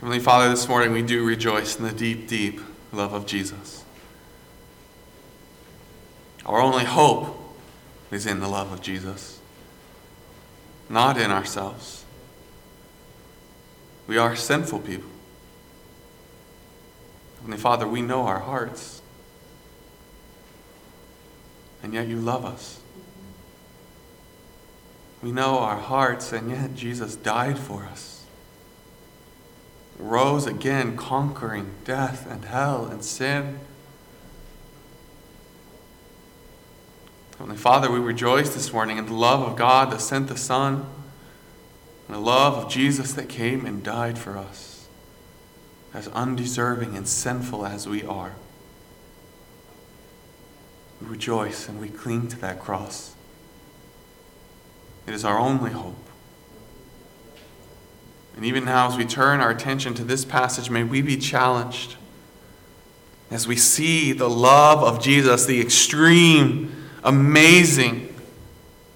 Heavenly Father, this morning we do rejoice in the deep, deep love of Jesus. Our only hope is in the love of Jesus, not in ourselves. We are sinful people. Heavenly Father, we know our hearts, and yet you love us. We know our hearts, and yet Jesus died for us. Rose again, conquering death and hell and sin. Heavenly Father, we rejoice this morning in the love of God that sent the Son, and the love of Jesus that came and died for us, as undeserving and sinful as we are. We rejoice and we cling to that cross. It is our only hope. And even now, as we turn our attention to this passage, may we be challenged as we see the love of Jesus, the extreme, amazing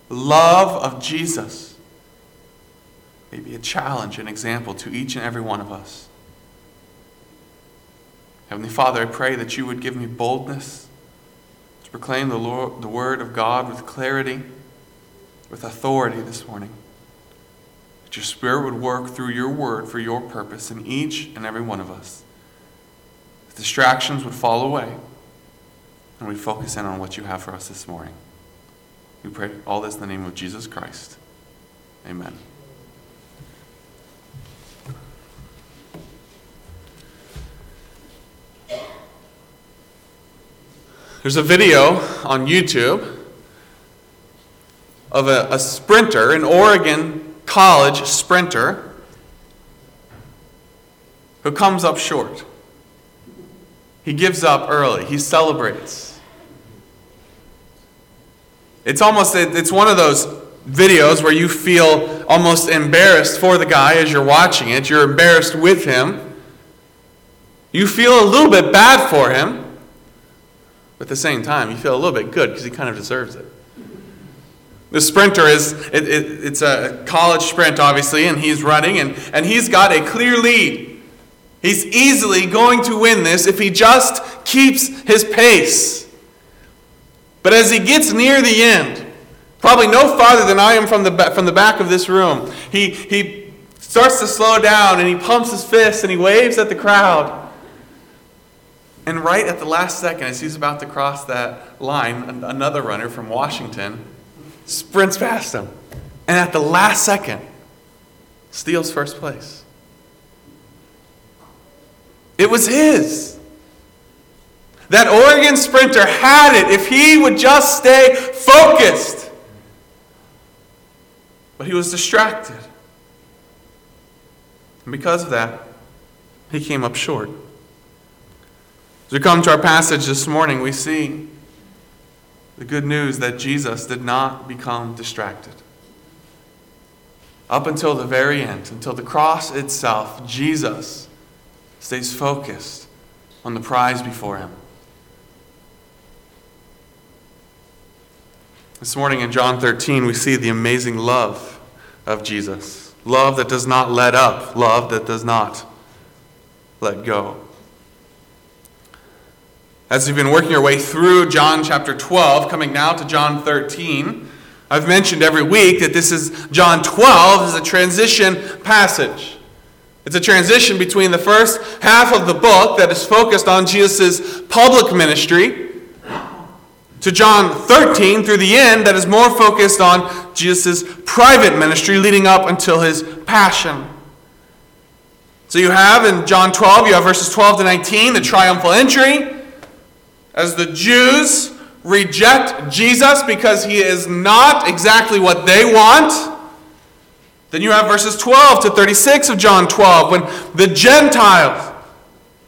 love of Jesus. May be a challenge, an example to each and every one of us. Heavenly Father, I pray that you would give me boldness to proclaim the, Lord, the word of God with clarity with authority this morning. That your Spirit would work through your word for your purpose in each and every one of us. That distractions would fall away and we focus in on what you have for us this morning. We pray all this in the name of Jesus Christ. Amen. There's a video on YouTube of a, a sprinter, an Oregon college sprinter, who comes up short. He gives up early. He celebrates. It's almost, it's one of those videos where you feel almost embarrassed for the guy as you're watching it. You're embarrassed with him. You feel a little bit bad for him. But at the same time, you feel a little bit good because he kind of deserves it. The sprinter is, it, it, it's a college sprint, obviously, and he's running, and, and he's got a clear lead. He's easily going to win this if he just keeps his pace. But as he gets near the end, probably no farther than I am from the, from the back of this room, he, he starts to slow down and he pumps his fist and he waves at the crowd. And right at the last second, as he's about to cross that line, another runner from Washington sprints past him, and at the last second, steals first place. It was his. That Oregon sprinter had it if he would just stay focused. But he was distracted. And because of that, he came up short. As we come to our passage this morning, we see the good news that Jesus did not become distracted. Up until the very end, until the cross itself, Jesus stays focused on the prize before him. This morning in John 13, we see the amazing love of Jesus. Love that does not let up, love that does not let go. As we've been working our way through John chapter 12, coming now to John 13, I've mentioned every week that this is John 12 is a transition passage. It's a transition between the first half of the book that is focused on Jesus' public ministry to John 13 through the end that is more focused on Jesus' private ministry leading up until his passion. So you have in John 12, you have verses 12 to 19, the triumphal entry. As the Jews reject Jesus because he is not exactly what they want, then you have verses 12 to 36 of John 12 when the Gentiles,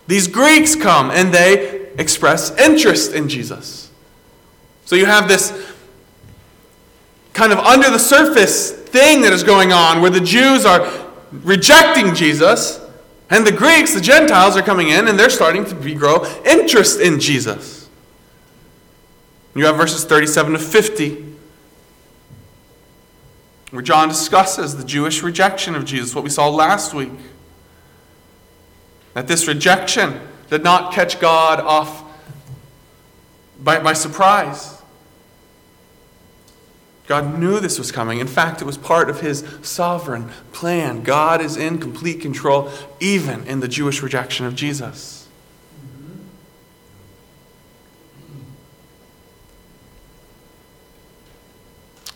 these Greeks, come and they express interest in Jesus. So you have this kind of under the surface thing that is going on where the Jews are rejecting Jesus and the Greeks, the Gentiles, are coming in and they're starting to grow interest in Jesus. You have verses 37 to 50, where John discusses the Jewish rejection of Jesus, what we saw last week. That this rejection did not catch God off by, by surprise. God knew this was coming. In fact, it was part of his sovereign plan. God is in complete control, even in the Jewish rejection of Jesus.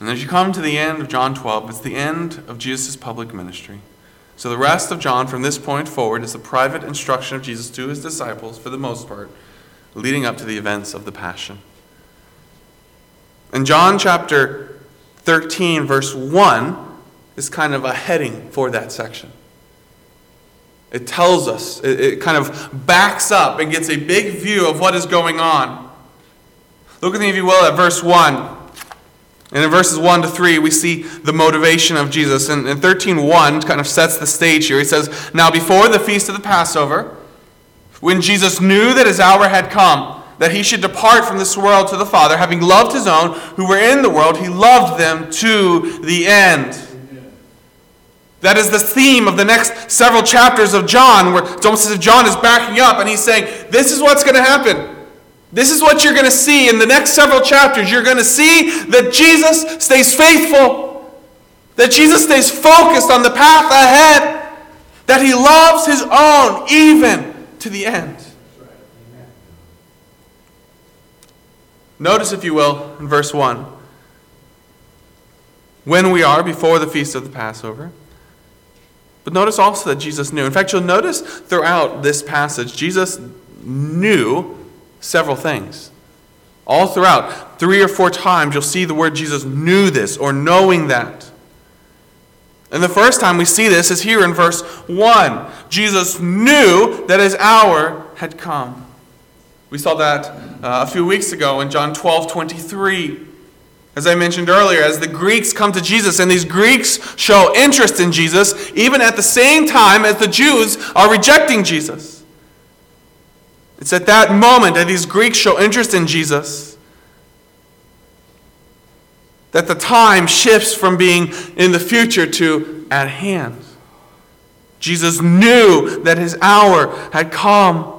And as you come to the end of John 12, it's the end of Jesus' public ministry. So the rest of John from this point forward is the private instruction of Jesus to his disciples, for the most part, leading up to the events of the Passion. In John chapter 13, verse 1, is kind of a heading for that section. It tells us, it, it, kind of backs up and gets a big view of what is going on. Look with me, if you will, at verse 1. And in verses 1 to 3, we see the motivation of Jesus. And, and 13.1 kind of sets the stage here. He says, Now before the feast of the Passover, when Jesus knew that his hour had come, that he should depart from this world to the Father, having loved his own who were in the world, he loved them to the end. That is the theme of the next several chapters of John, where it's almost as if John is backing up and he's saying, This is what's going to happen. This is what you're going to see in the next several chapters. You're going to see that Jesus stays faithful, that Jesus stays focused on the path ahead, that he loves his own even to the end. Notice, if you will, in verse 1 when we are before the feast of the Passover. But notice also that Jesus knew. In fact, you'll notice throughout this passage, Jesus knew several things. All throughout, three or four times, you'll see the word Jesus knew this or knowing that. And the first time we see this is here in verse 1. Jesus knew that his hour had come. We saw that uh, a few weeks ago in John 12 23. As I mentioned earlier, as the Greeks come to Jesus, and these Greeks show interest in Jesus, even at the same time as the Jews are rejecting Jesus. It's at that moment that these Greeks show interest in Jesus that the time shifts from being in the future to at hand. Jesus knew that his hour had come.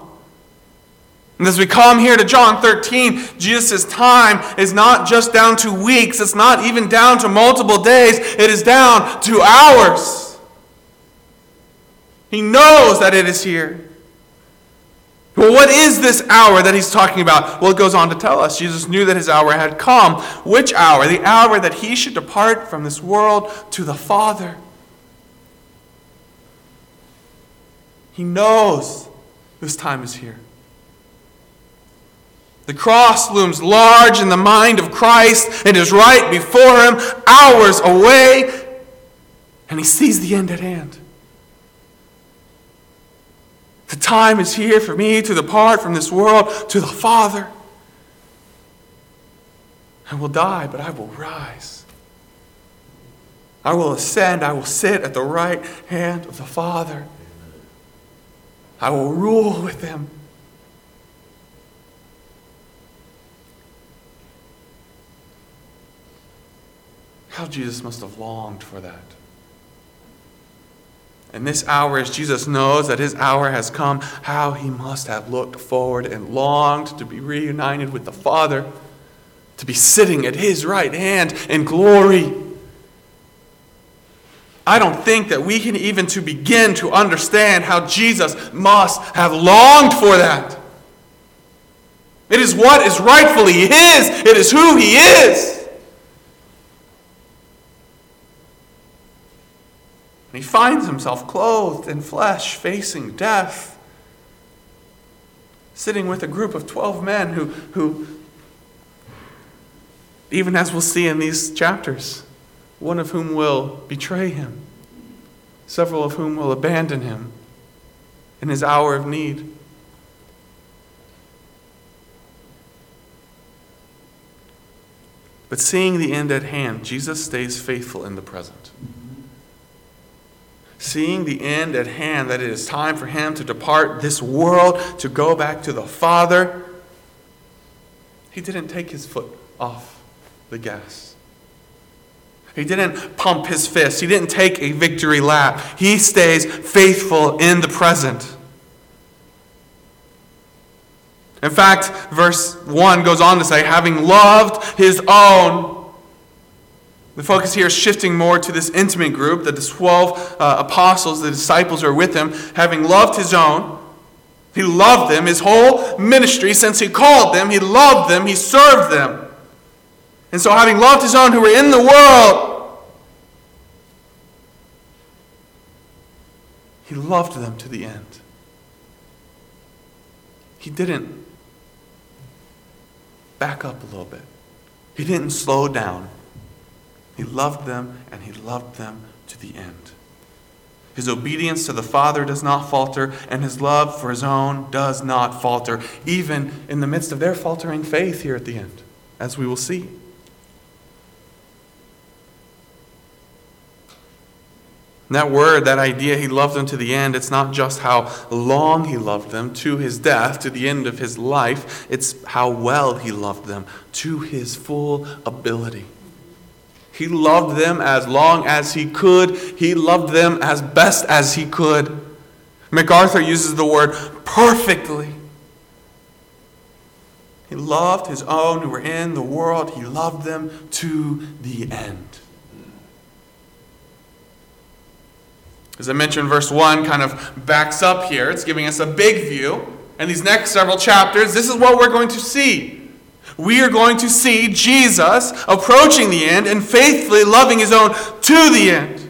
And as we come here to John 13, Jesus' time is not just down to weeks, it's not even down to multiple days, it is down to hours. He knows that it is here. Well, what is this hour that he's talking about? Well, it goes on to tell us Jesus knew that his hour had come. Which hour? The hour that he should depart from this world to the Father. He knows this time is here. The cross looms large in the mind of Christ and is right before him, hours away, and he sees the end at hand. The time is here for me to depart from this world to the Father. I will die, but I will rise. I will ascend. I will sit at the right hand of the Father. I will rule with him. How Jesus must have longed for that. And this hour, as Jesus knows that his hour has come, how he must have looked forward and longed to be reunited with the Father, to be sitting at his right hand in glory. I don't think that we can even to begin to understand how Jesus must have longed for that. It is what is rightfully his. It is who he is. He finds himself clothed in flesh, facing death, sitting with a group of 12 men who, who even as we'll see in these chapters, one of whom will betray him, several of whom will abandon him in his hour of need. But seeing the end at hand, Jesus stays faithful in the present seeing the end at hand, that it is time for him to depart this world, to go back to the Father, he didn't take his foot off the gas. He didn't pump his fist. He didn't take a victory lap. He stays faithful in the present. In fact, verse 1 goes on to say, having loved his own. The focus here is shifting more to this intimate group, that the 12 uh, apostles, the disciples are with him, having loved his own. He loved them, his whole ministry, since he called them, he loved them, he served them. And so, having loved his own who were in the world, he loved them to the end. He didn't back up a little bit, he didn't slow down. He loved them and he loved them to the end. His obedience to the Father does not falter, and his love for his own does not falter, even in the midst of their faltering faith here at the end, as we will see. And that word, that idea, he loved them to the end, it's not just how long he loved them to his death, to the end of his life, it's how well he loved them to his full ability. He loved them as long as he could, he loved them as best as he could. MacArthur uses the word perfectly. He loved his own who were in the world, he loved them to the end. As I mentioned, verse 1 kind of backs up here. It's giving us a big view. And these next several chapters, this is what we're going to see. We are going to see Jesus approaching the end and faithfully loving his own to the end.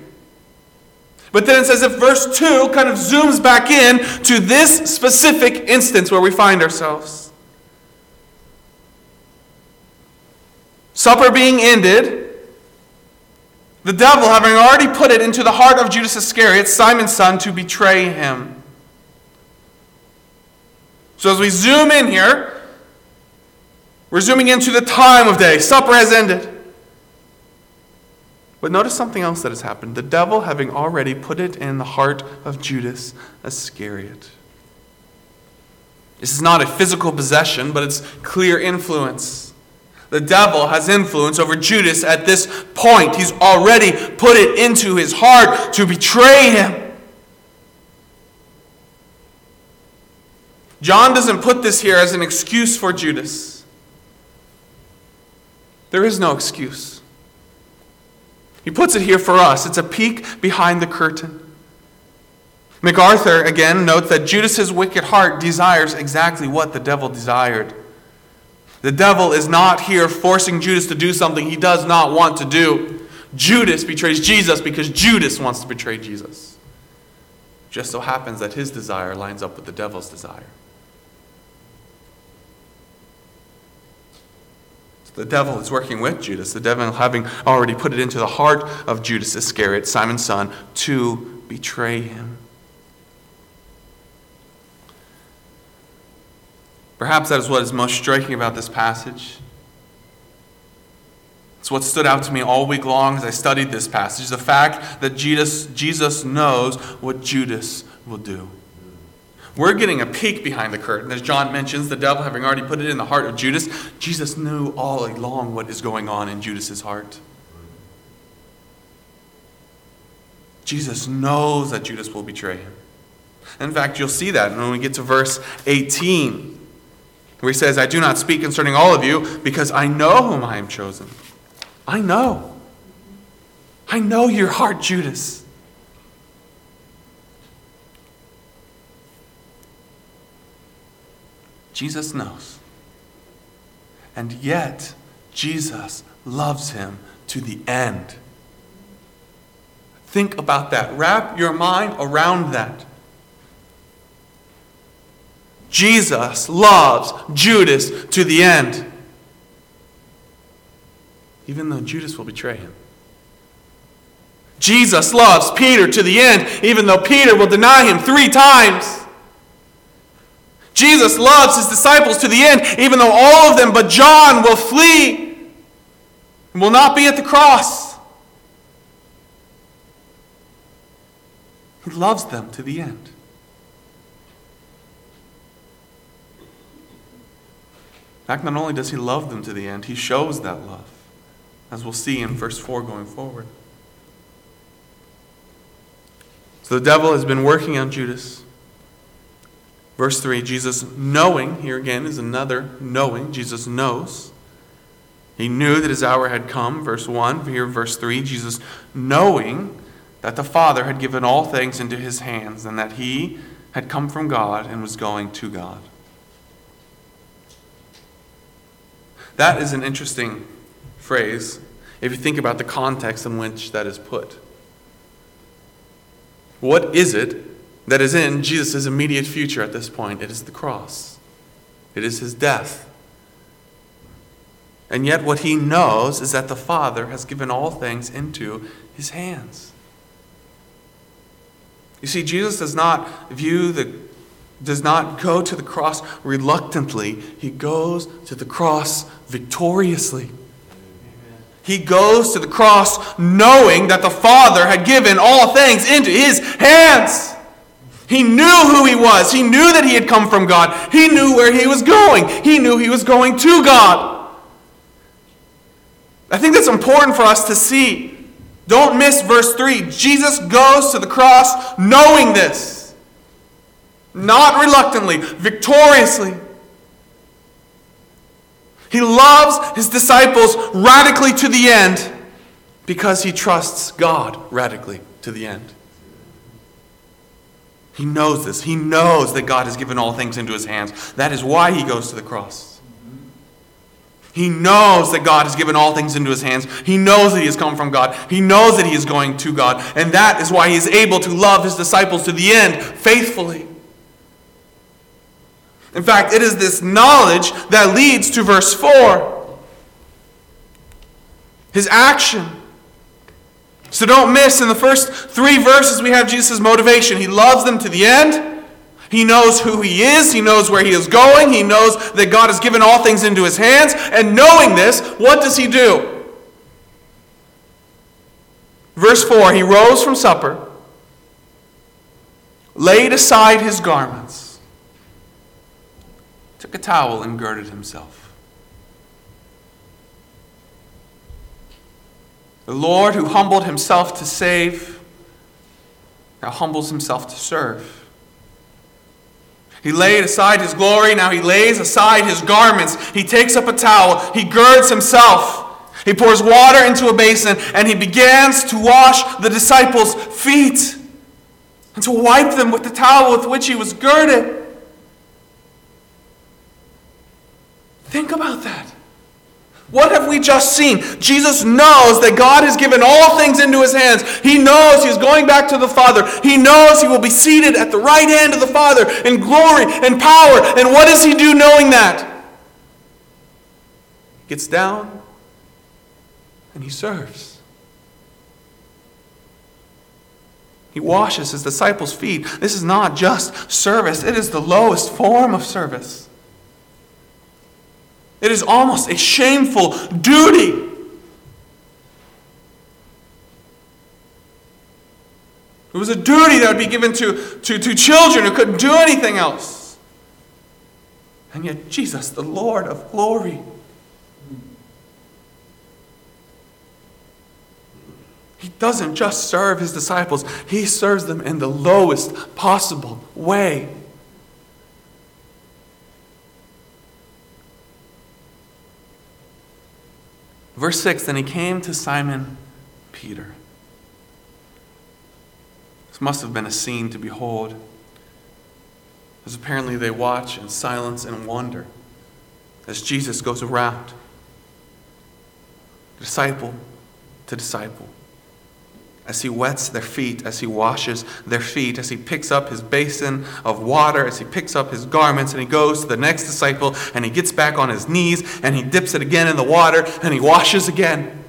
But then it says if verse 2 kind of zooms back in to this specific instance where we find ourselves. Supper being ended, the devil, having already put it into the heart of Judas Iscariot, Simon's son, to betray him. So as we zoom in here, we're zooming into the time of day. Supper has ended. But notice something else that has happened. The devil having already put it in the heart of Judas Iscariot. This is not a physical possession, but it's clear influence. The devil has influence over Judas at this point. He's already put it into his heart to betray him. John doesn't put this here as an excuse for Judas. There is no excuse. He puts it here for us. It's a peek behind the curtain. MacArthur again notes that Judas's wicked heart desires exactly what the devil desired. The devil is not here forcing Judas to do something he does not want to do. Judas betrays Jesus because Judas wants to betray Jesus. Just so happens that his desire lines up with the devil's desire. The devil is working with Judas, the devil having already put it into the heart of Judas Iscariot, Simon's son, to betray him. Perhaps that is what is most striking about this passage. It's what stood out to me all week long as I studied this passage the fact that Jesus, Jesus knows what Judas will do. We're getting a peek behind the curtain. As John mentions, the devil having already put it in the heart of Judas, Jesus knew all along what is going on in Judas's heart. Jesus knows that Judas will betray him. In fact, you'll see that when we get to verse 18 where he says, I do not speak concerning all of you because I know whom I am chosen. I know. I know your heart, Judas. Jesus knows. And yet, Jesus loves him to the end. Think about that. Wrap your mind around that. Jesus loves Judas to the end, even though Judas will betray him. Jesus loves Peter to the end, even though Peter will deny him three times. Jesus loves his disciples to the end, even though all of them but John will flee and will not be at the cross. He loves them to the end. In fact, not only does he love them to the end, he shows that love, as we'll see in verse 4 going forward. So the devil has been working on Judas. Verse 3 Jesus knowing, here again is another knowing. Jesus knows. He knew that his hour had come. Verse 1. Here, verse 3 Jesus knowing that the Father had given all things into his hands and that he had come from God and was going to God. That is an interesting phrase if you think about the context in which that is put. What is it that is in Jesus' immediate future at this point? It is the cross, it is his death. And yet, what he knows is that the Father has given all things into his hands. You see, Jesus does not view the does not go to the cross reluctantly. He goes to the cross victoriously. He goes to the cross knowing that the Father had given all things into his hands. He knew who he was. He knew that he had come from God. He knew where he was going. He knew he was going to God. I think that's important for us to see. Don't miss verse 3. Jesus goes to the cross knowing this, not reluctantly, victoriously. He loves his disciples radically to the end because he trusts God radically to the end. He knows this. He knows that God has given all things into his hands. That is why he goes to the cross. He knows that God has given all things into his hands. He knows that he has come from God. He knows that he is going to God. And that is why he is able to love his disciples to the end faithfully. In fact, it is this knowledge that leads to verse 4 his action. So don't miss in the first three verses we have Jesus' motivation. He loves them to the end. He knows who he is. He knows where he is going. He knows that God has given all things into his hands. And knowing this, what does he do? Verse 4 He rose from supper, laid aside his garments took a towel and girded himself. The Lord who humbled himself to save now humbles himself to serve. He laid aside his glory, now he lays aside his garments. He takes up a towel, he girds himself. He pours water into a basin and he begins to wash the disciples' feet and to wipe them with the towel with which he was girded. Think about that. What have we just seen? Jesus knows that God has given all things into his hands. He knows he's going back to the Father. He knows he will be seated at the right hand of the Father in glory and power. And what does he do knowing that? He gets down and he serves. He washes his disciples' feet. This is not just service, it is the lowest form of service. It is almost a shameful duty. It was a duty that would be given to, to, to children who couldn't do anything else. And yet, Jesus, the Lord of glory, He doesn't just serve his disciples, he serves them in the lowest possible way. Verse 6 Then he came to Simon Peter. This must have been a scene to behold, as apparently they watch in silence and wonder as Jesus goes around, disciple to disciple as he wets their feet, as he washes their feet, as he picks up his basin of water, as he picks up his garments, and he goes to the next disciple, and he gets back on his knees, and he dips it again in the water, and he washes again.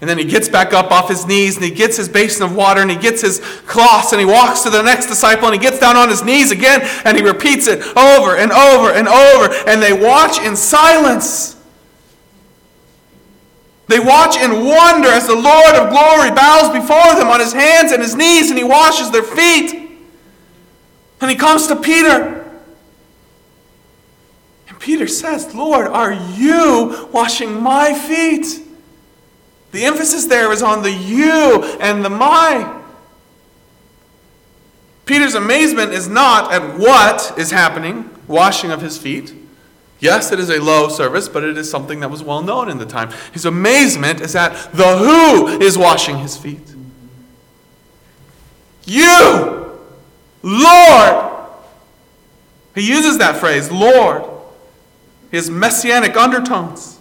And then he gets back up off his knees, and he gets his basin of water, and he gets his cloths, and he walks to the next disciple, and he gets down on his knees again, and he repeats it over and over and over, and they watch in silence. They watch in wonder as the Lord of glory bows before them on his hands and his knees and he washes their feet. And he comes to Peter. And Peter says, Lord, are you washing my feet? The emphasis there is on the you and the my. Peter's amazement is not at what is happening, washing of his feet. Yes, it is a low service, but it is something that was well known in the time. His amazement is at the who is washing his feet. You, Lord. He uses that phrase, Lord. His messianic undertones.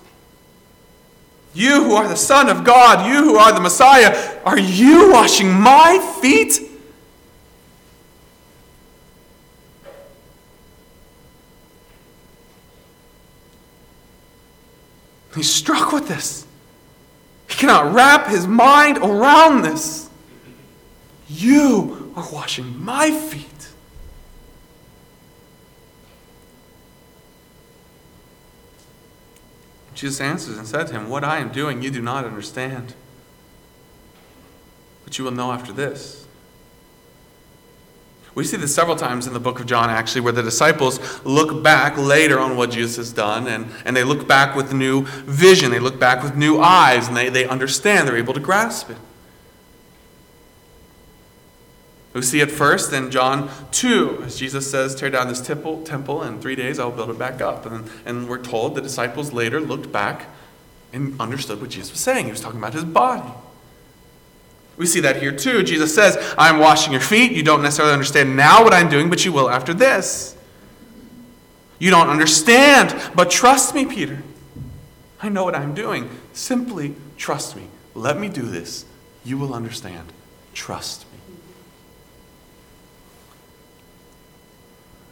You who are the Son of God, you who are the Messiah, are you washing my feet? He's struck with this. He cannot wrap his mind around this. You are washing my feet. Jesus answers and said to him, What I am doing you do not understand, but you will know after this. We see this several times in the book of John, actually, where the disciples look back later on what Jesus has done, and, and they look back with new vision. They look back with new eyes, and they, they understand. They're able to grasp it. We see it first in John 2, as Jesus says, Tear down this temple, temple and in three days I'll build it back up. And, and we're told the disciples later looked back and understood what Jesus was saying. He was talking about his body. We see that here too. Jesus says, I'm washing your feet. You don't necessarily understand now what I'm doing, but you will after this. You don't understand, but trust me, Peter. I know what I'm doing. Simply trust me. Let me do this. You will understand. Trust me.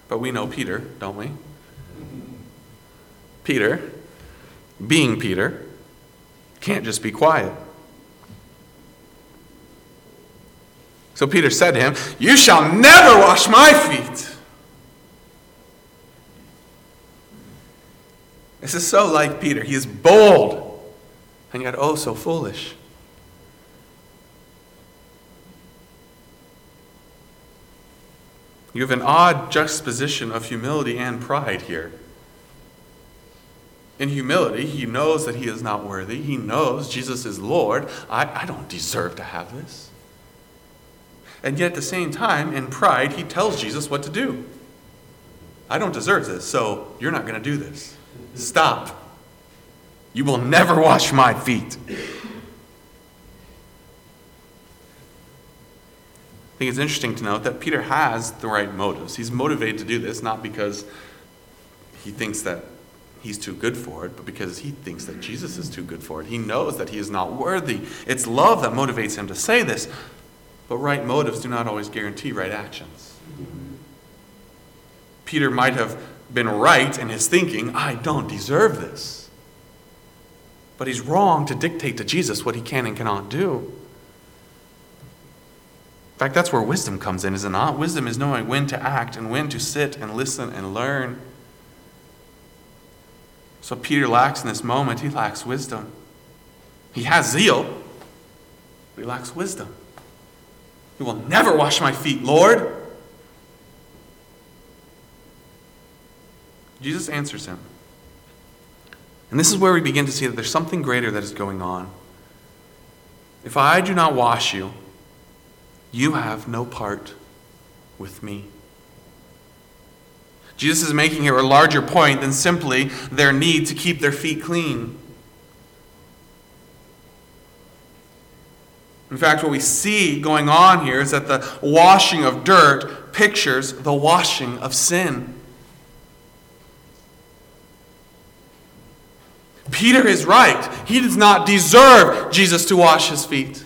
But we know Peter, don't we? Peter, being Peter, can't just be quiet. So Peter said to him, You shall never wash my feet. This is so like Peter. He is bold, and yet oh so foolish. You have an odd juxtaposition of humility and pride here. In humility, he knows that he is not worthy. He knows Jesus is Lord. I, I don't deserve to have this. And yet at the same time, in pride, he tells Jesus what to do. I don't deserve this, so you're not going to do this. Stop. You will never wash my feet. I think it's interesting to note that Peter has the right motives. He's motivated to do this not because he thinks that he's too good for it, but because he thinks that Jesus is too good for it. He knows that he is not worthy. It's love that motivates him to say this. But right motives do not always guarantee right actions. Peter might have been right in his thinking, I don't deserve this. But he's wrong to dictate to Jesus what he can and cannot do. In fact, that's where wisdom comes in, is it not? Wisdom is knowing when to act and when to sit and listen and learn. So Peter lacks in this moment, he lacks wisdom. He has zeal, but he lacks wisdom. You will never wash my feet, Lord. Jesus answers him. And this is where we begin to see that there's something greater that is going on. If I do not wash you, you have no part with me. Jesus is making here a larger point than simply their need to keep their feet clean. In fact, what we see going on here is that the washing of dirt pictures the washing of sin. Peter is right. He does not deserve Jesus to wash his feet.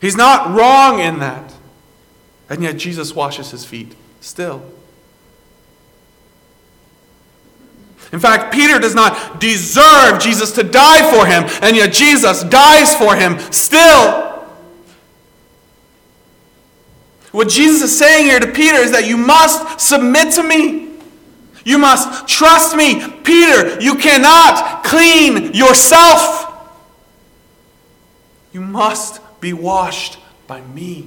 He's not wrong in that. And yet Jesus washes his feet still. In fact, Peter does not deserve Jesus to die for him, and yet Jesus dies for him still. What Jesus is saying here to Peter is that you must submit to me. You must trust me. Peter, you cannot clean yourself. You must be washed by me.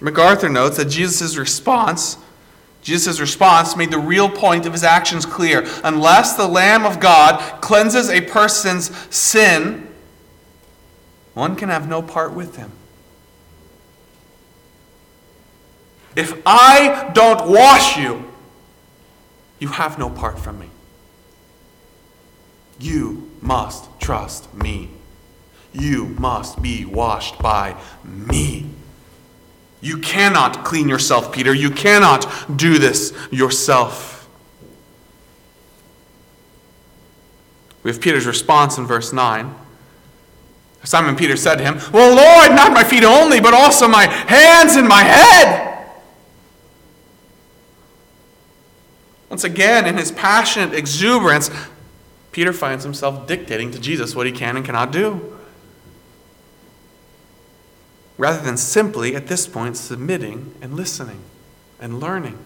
MacArthur notes that Jesus' response Jesus' response made the real point of his actions clear. Unless the Lamb of God cleanses a person's sin, one can have no part with him. If I don't wash you, you have no part from me. You must trust me. You must be washed by me. You cannot clean yourself, Peter. You cannot do this yourself. We have Peter's response in verse 9. Simon Peter said to him, Well, Lord, not my feet only, but also my hands and my head. Once again, in his passionate exuberance, Peter finds himself dictating to Jesus what he can and cannot do. Rather than simply, at this point, submitting and listening and learning.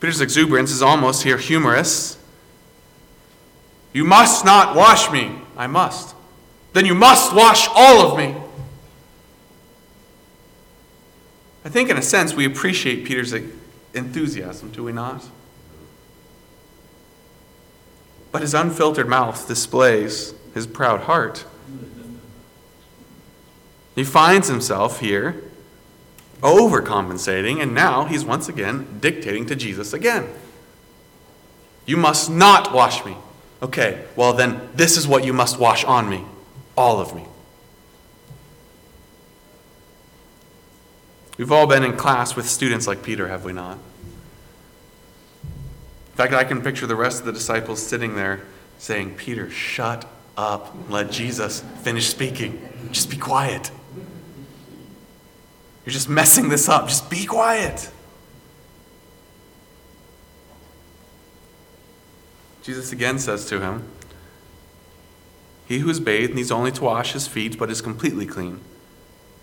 Peter's exuberance is almost here humorous. You must not wash me. I must. Then you must wash all of me. I think, in a sense, we appreciate Peter's enthusiasm, do we not? But his unfiltered mouth displays his proud heart. He finds himself here overcompensating, and now he's once again dictating to Jesus again. You must not wash me. Okay, well, then this is what you must wash on me all of me. We've all been in class with students like Peter, have we not? In fact, I can picture the rest of the disciples sitting there saying, Peter, shut up. Let Jesus finish speaking. Just be quiet. You're just messing this up. Just be quiet. Jesus again says to him, He who is bathed needs only to wash his feet, but is completely clean.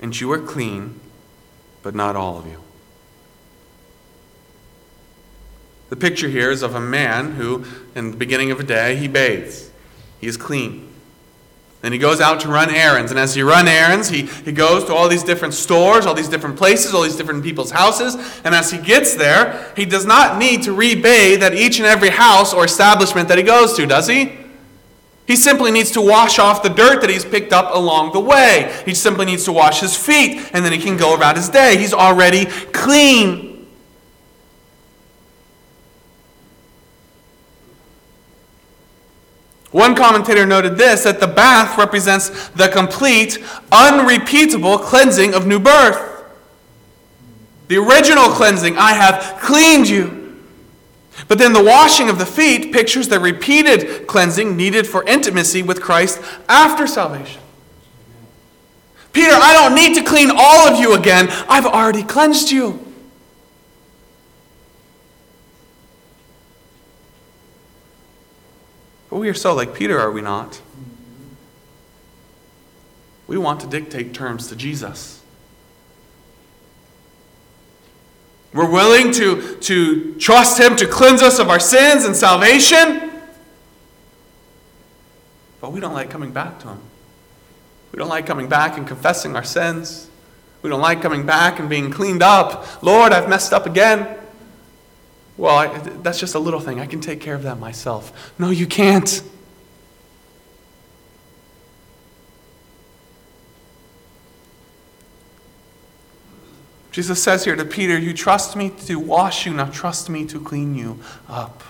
And you are clean, but not all of you. The picture here is of a man who, in the beginning of a day, he bathes. He is clean. Then he goes out to run errands. And as he runs errands, he, he goes to all these different stores, all these different places, all these different people's houses. And as he gets there, he does not need to rebathe at each and every house or establishment that he goes to, does he? He simply needs to wash off the dirt that he's picked up along the way. He simply needs to wash his feet, and then he can go about his day. He's already clean. One commentator noted this that the bath represents the complete, unrepeatable cleansing of new birth. The original cleansing, I have cleaned you. But then the washing of the feet pictures the repeated cleansing needed for intimacy with Christ after salvation. Peter, I don't need to clean all of you again. I've already cleansed you. But we are so like Peter, are we not? We want to dictate terms to Jesus. We're willing to, to trust Him to cleanse us of our sins and salvation. But we don't like coming back to Him. We don't like coming back and confessing our sins. We don't like coming back and being cleaned up. Lord, I've messed up again. Well, I, that's just a little thing. I can take care of that myself. No, you can't. Jesus says here to Peter, You trust me to wash you, now trust me to clean you up.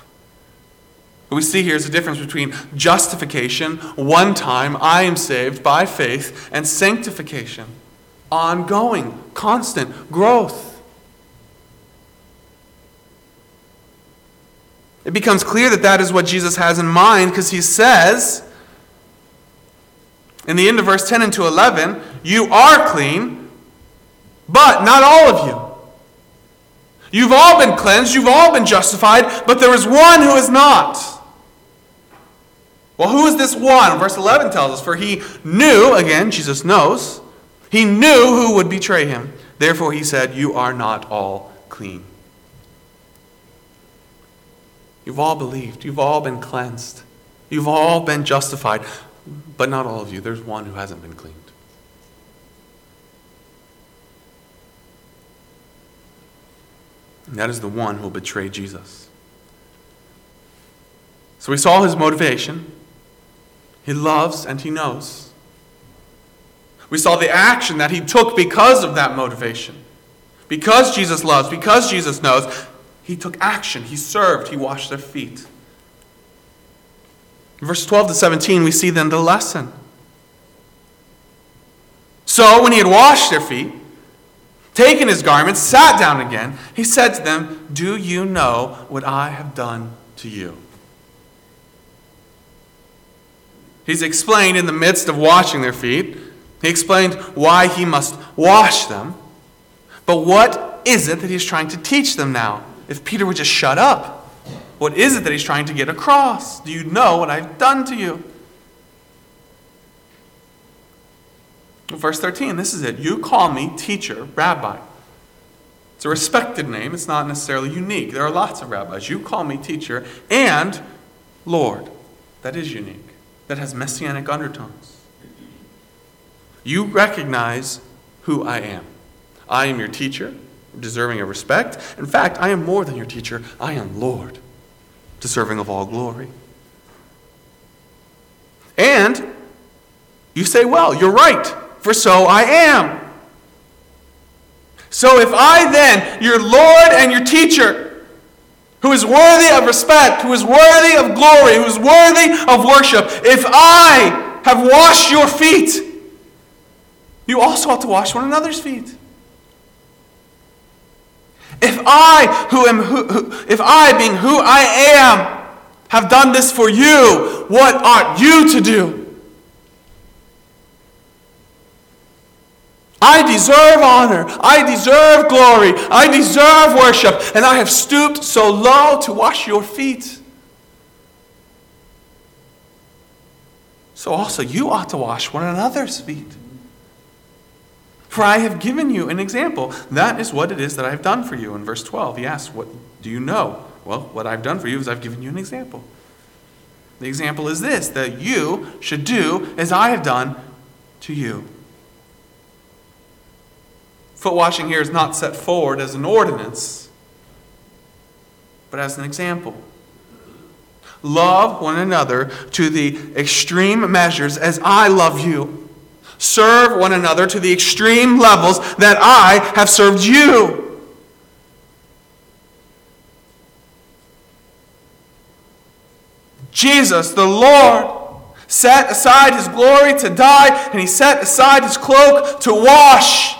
What we see here is a difference between justification, one time, I am saved by faith, and sanctification, ongoing, constant growth. It becomes clear that that is what Jesus has in mind because he says in the end of verse 10 and to 11, You are clean, but not all of you. You've all been cleansed, you've all been justified, but there is one who is not. Well, who is this one? Verse 11 tells us, For he knew, again, Jesus knows, he knew who would betray him. Therefore, he said, You are not all clean. You've all believed. You've all been cleansed. You've all been justified. But not all of you. There's one who hasn't been cleaned. And that is the one who will betray Jesus. So we saw his motivation. He loves and he knows. We saw the action that he took because of that motivation. Because Jesus loves, because Jesus knows, he took action. He served. He washed their feet. In verses 12 to 17, we see then the lesson. So when he had washed their feet, taken his garments, sat down again, he said to them, Do you know what I have done to you? He's explained in the midst of washing their feet, he explained why he must wash them. But what is it that he's trying to teach them now? If Peter would just shut up, what is it that he's trying to get across? Do you know what I've done to you? Verse 13, this is it. You call me teacher, rabbi. It's a respected name, it's not necessarily unique. There are lots of rabbis. You call me teacher and Lord. That is unique, that has messianic undertones. You recognize who I am. I am your teacher, deserving of respect. In fact, I am more than your teacher, I am Lord, deserving of all glory. And you say, Well, you're right for so I am. So if I then, your Lord and your teacher, who is worthy of respect, who is worthy of glory, who is worthy of worship, if I have washed your feet, you also ought to wash one another's feet. If I, who am who, who, if I, being who I am, have done this for you, what ought you to do? I deserve honor. I deserve glory. I deserve worship. And I have stooped so low to wash your feet. So also you ought to wash one another's feet. For I have given you an example. That is what it is that I have done for you. In verse 12, he asks, What do you know? Well, what I've done for you is I've given you an example. The example is this that you should do as I have done to you. Foot washing here is not set forward as an ordinance, but as an example. Love one another to the extreme measures as I love you. Serve one another to the extreme levels that I have served you. Jesus, the Lord, set aside his glory to die, and he set aside his cloak to wash.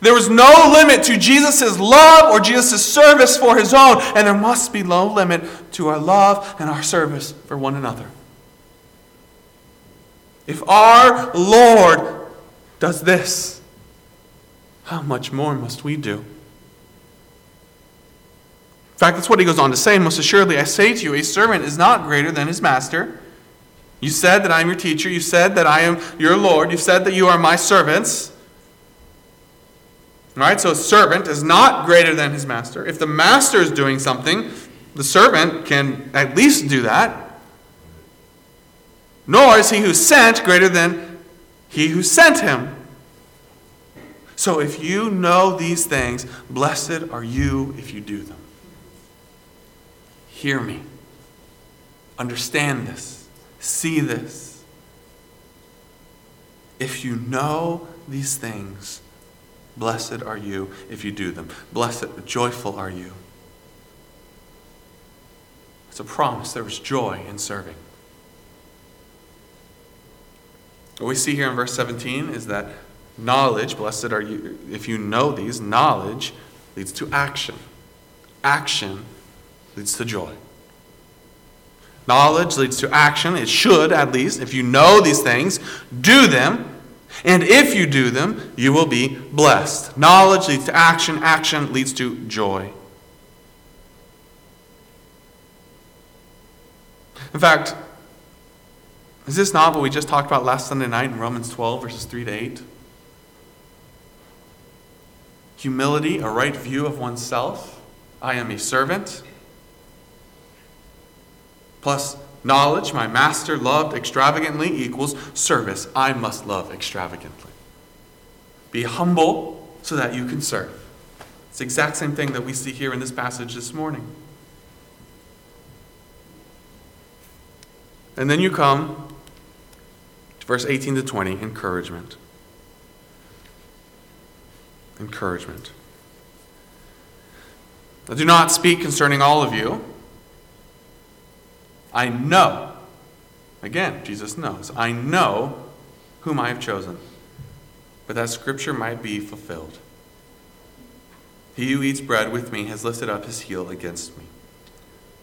There was no limit to Jesus' love or Jesus' service for his own, and there must be no limit to our love and our service for one another. If our Lord does this, how much more must we do? In fact, that's what he goes on to say. Most assuredly, I say to you, a servant is not greater than his master. You said that I am your teacher. You said that I am your Lord. You said that you are my servants. Right? So a servant is not greater than his master. If the master is doing something, the servant can at least do that. Nor is he who sent greater than he who sent him. So if you know these things, blessed are you if you do them. Hear me. Understand this. See this. If you know these things, Blessed are you if you do them. Blessed, joyful are you. It's a promise. There was joy in serving. What we see here in verse 17 is that knowledge, blessed are you, if you know these, knowledge leads to action. Action leads to joy. Knowledge leads to action. It should, at least. If you know these things, do them. And if you do them, you will be blessed. Knowledge leads to action, action leads to joy. In fact, is this not what we just talked about last Sunday night in Romans 12, verses 3 to 8? Humility, a right view of oneself. I am a servant. Plus, Knowledge, my master loved extravagantly, equals service. I must love extravagantly. Be humble so that you can serve. It's the exact same thing that we see here in this passage this morning. And then you come verse 18 to 20 encouragement. encouragement. I do not speak concerning all of you. I know. Again, Jesus knows. I know whom I have chosen, but that scripture might be fulfilled. He who eats bread with me has lifted up his heel against me.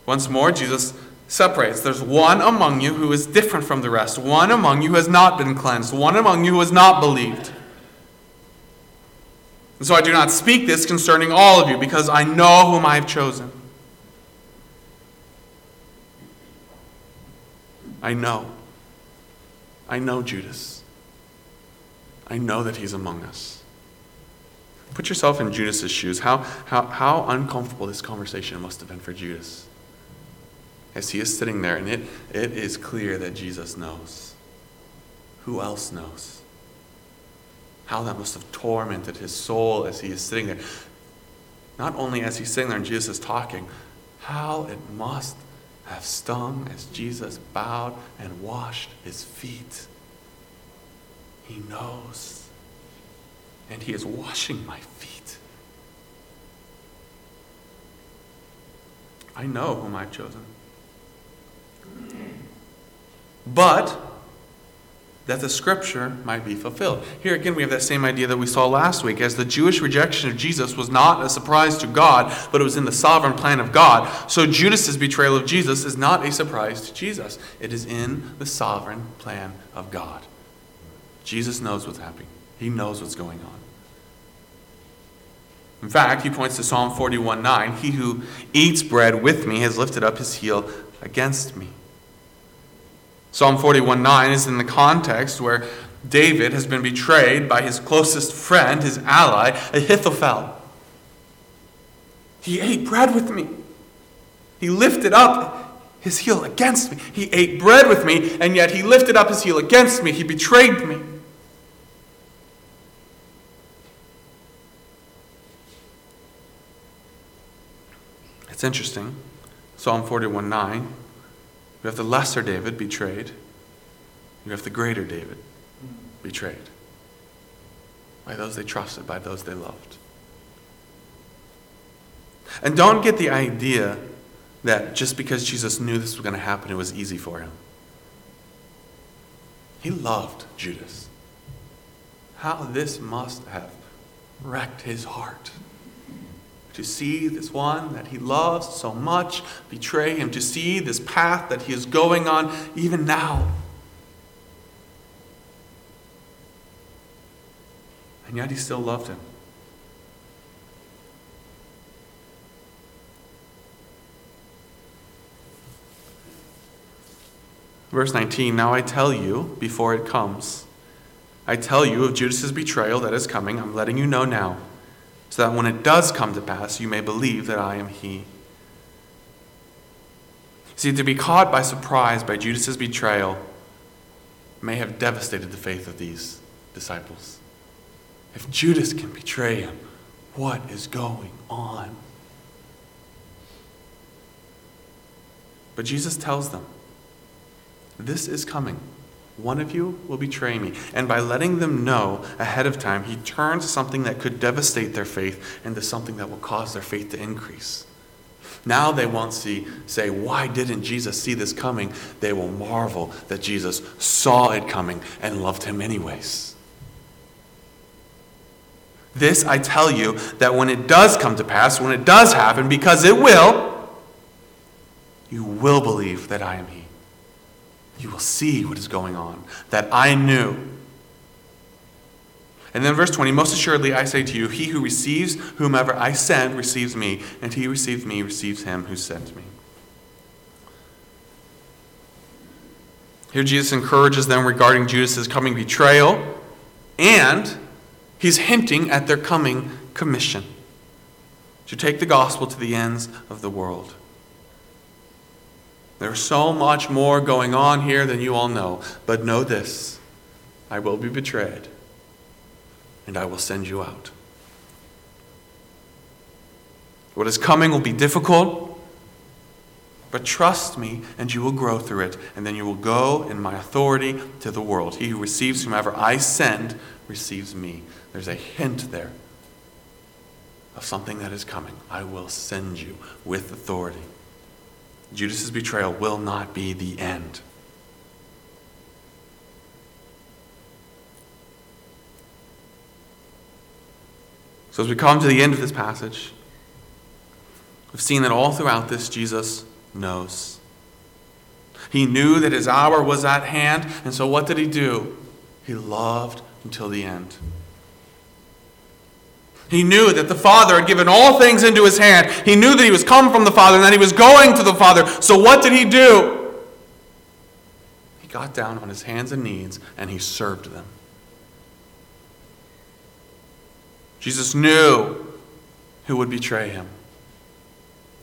Once more, Jesus separates. There's one among you who is different from the rest, one among you who has not been cleansed, one among you who has not believed. And so I do not speak this concerning all of you, because I know whom I have chosen. I know. I know Judas. I know that he's among us. Put yourself in Judas's shoes. How, how, how uncomfortable this conversation must have been for Judas as he is sitting there, and it, it is clear that Jesus knows. Who else knows? How that must have tormented his soul as he is sitting there. Not only as he's sitting there and Jesus is talking, how it must have stung as Jesus bowed and washed his feet. He knows. And he is washing my feet. I know whom I've chosen. But that the scripture might be fulfilled. Here again, we have that same idea that we saw last week. As the Jewish rejection of Jesus was not a surprise to God, but it was in the sovereign plan of God, so Judas's betrayal of Jesus is not a surprise to Jesus. It is in the sovereign plan of God. Jesus knows what's happening, He knows what's going on. In fact, he points to Psalm 41 9. He who eats bread with me has lifted up his heel against me. Psalm 41 9 is in the context where David has been betrayed by his closest friend, his ally, Ahithophel. He ate bread with me. He lifted up his heel against me. He ate bread with me, and yet he lifted up his heel against me. He betrayed me. It's interesting. Psalm 41 9 you have the lesser David betrayed. You have the greater David betrayed by those they trusted, by those they loved. And don't get the idea that just because Jesus knew this was going to happen, it was easy for him. He loved Judas. How this must have wrecked his heart to see this one that he loves so much betray him, to see this path that he is going on even now. And yet he still loved him. Verse 19 Now I tell you before it comes. I tell you of Judas's betrayal that is coming. I'm letting you know now so that when it does come to pass, you may believe that I am He. See, to be caught by surprise by Judas's betrayal may have devastated the faith of these disciples. If Judas can betray him, what is going on? But Jesus tells them, This is coming. One of you will betray me. And by letting them know ahead of time, he turns something that could devastate their faith into something that will cause their faith to increase. Now they won't see, say, why didn't Jesus see this coming? They will marvel that Jesus saw it coming and loved him anyways. This I tell you that when it does come to pass, when it does happen, because it will, you will believe that I am He you will see what is going on, that I knew. And then verse 20, most assuredly I say to you, he who receives whomever I send receives me, and he who receives me receives him who sent me. Here Jesus encourages them regarding Judas's coming betrayal, and he's hinting at their coming commission to take the gospel to the ends of the world. There's so much more going on here than you all know. But know this I will be betrayed, and I will send you out. What is coming will be difficult, but trust me, and you will grow through it. And then you will go in my authority to the world. He who receives whomever I send receives me. There's a hint there of something that is coming. I will send you with authority. Judas's betrayal will not be the end. So, as we come to the end of this passage, we've seen that all throughout this, Jesus knows. He knew that his hour was at hand, and so what did he do? He loved until the end. He knew that the Father had given all things into his hand. He knew that he was come from the Father and that he was going to the Father. So what did he do? He got down on his hands and knees and he served them. Jesus knew who would betray him.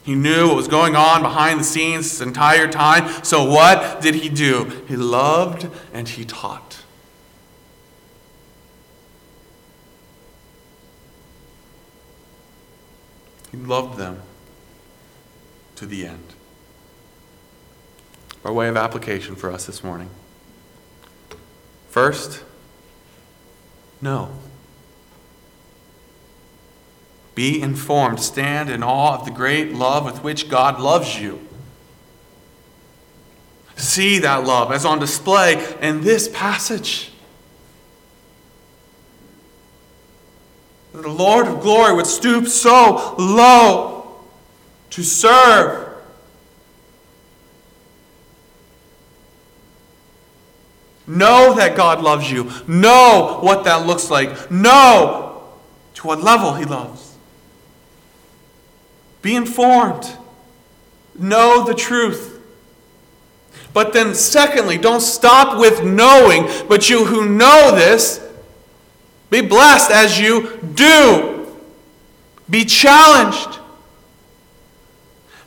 He knew what was going on behind the scenes this entire time. So what did he do? He loved and he taught. He loved them to the end. Our way of application for us this morning. First, no. Be informed. Stand in awe of the great love with which God loves you. See that love as on display in this passage. The Lord of glory would stoop so low to serve. Know that God loves you. Know what that looks like. Know to what level He loves. Be informed. Know the truth. But then, secondly, don't stop with knowing, but you who know this, be blessed as you do. Be challenged.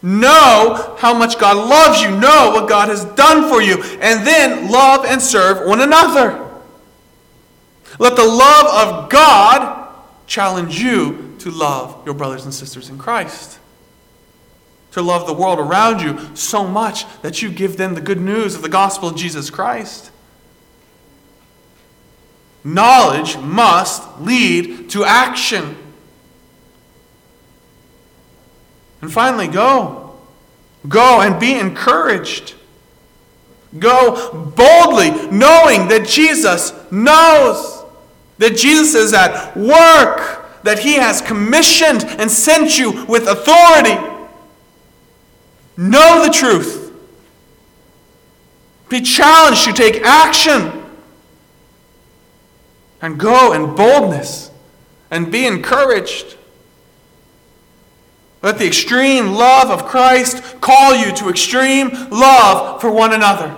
Know how much God loves you. Know what God has done for you. And then love and serve one another. Let the love of God challenge you to love your brothers and sisters in Christ. To love the world around you so much that you give them the good news of the gospel of Jesus Christ. Knowledge must lead to action. And finally, go. Go and be encouraged. Go boldly, knowing that Jesus knows, that Jesus is at work, that he has commissioned and sent you with authority. Know the truth. Be challenged to take action and go in boldness and be encouraged. Let the extreme love of Christ call you to extreme love for one another.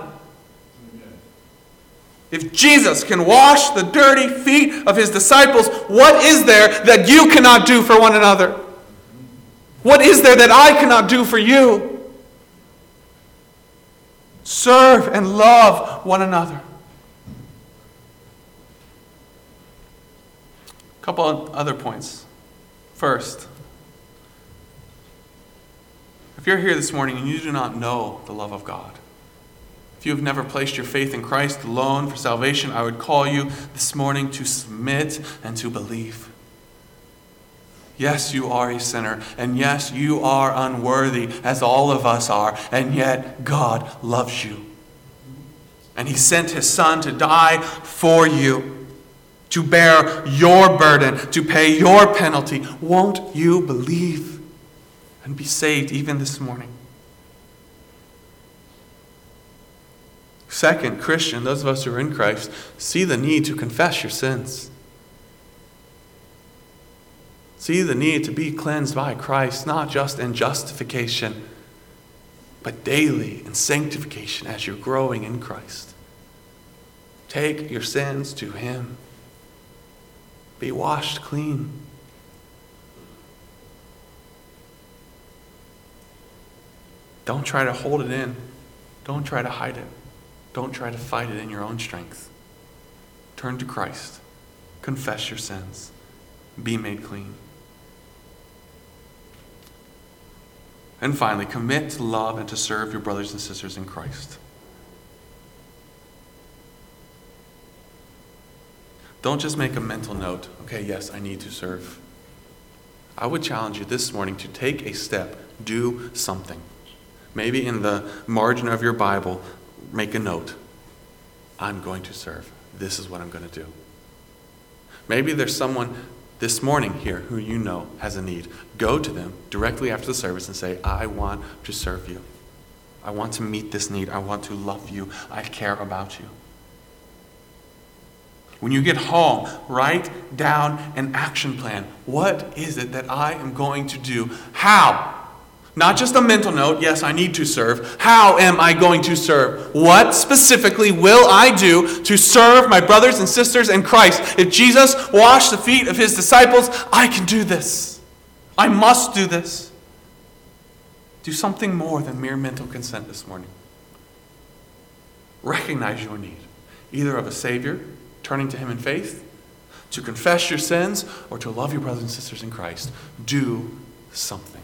If Jesus can wash the dirty feet of his disciples, what is there that you cannot do for one another? What is there that I cannot do for you? Serve and love one another. Couple other points. First, if you're here this morning and you do not know the love of God, if you have never placed your faith in Christ alone for salvation, I would call you this morning to submit and to believe. Yes, you are a sinner, and yes, you are unworthy, as all of us are, and yet God loves you. And He sent His Son to die for you to bear your burden, to pay your penalty. Won't you believe and be saved even this morning? Second, Christian, those of us who are in Christ, see the need to confess your sins. See the need to be cleansed by Christ, not just in justification, but daily in sanctification as you're growing in Christ. Take your sins to Him. Be washed clean. Don't try to hold it in. Don't try to hide it. Don't try to fight it in your own strength. Turn to Christ. Confess your sins. Be made clean. And finally, commit to love and to serve your brothers and sisters in Christ. Don't just make a mental note, okay, yes, I need to serve. I would challenge you this morning to take a step, do something. Maybe in the margin of your Bible, make a note. I'm going to serve. This is what I'm going to do. Maybe there's someone this morning here who you know has a need. Go to them directly after the service and say, I want to serve you. I want to meet this need. I want to love you. I care about you. When you get home, write down an action plan. What is it that I am going to do? How? Not just a mental note, yes, I need to serve. How am I going to serve? What specifically will I do to serve my brothers and sisters in Christ? If Jesus washed the feet of his disciples, I can do this. I must do this. Do something more than mere mental consent this morning. Recognize your need, either of a Savior, turning to Him in faith, to confess your sins, or to love your brothers and sisters in Christ. Do something.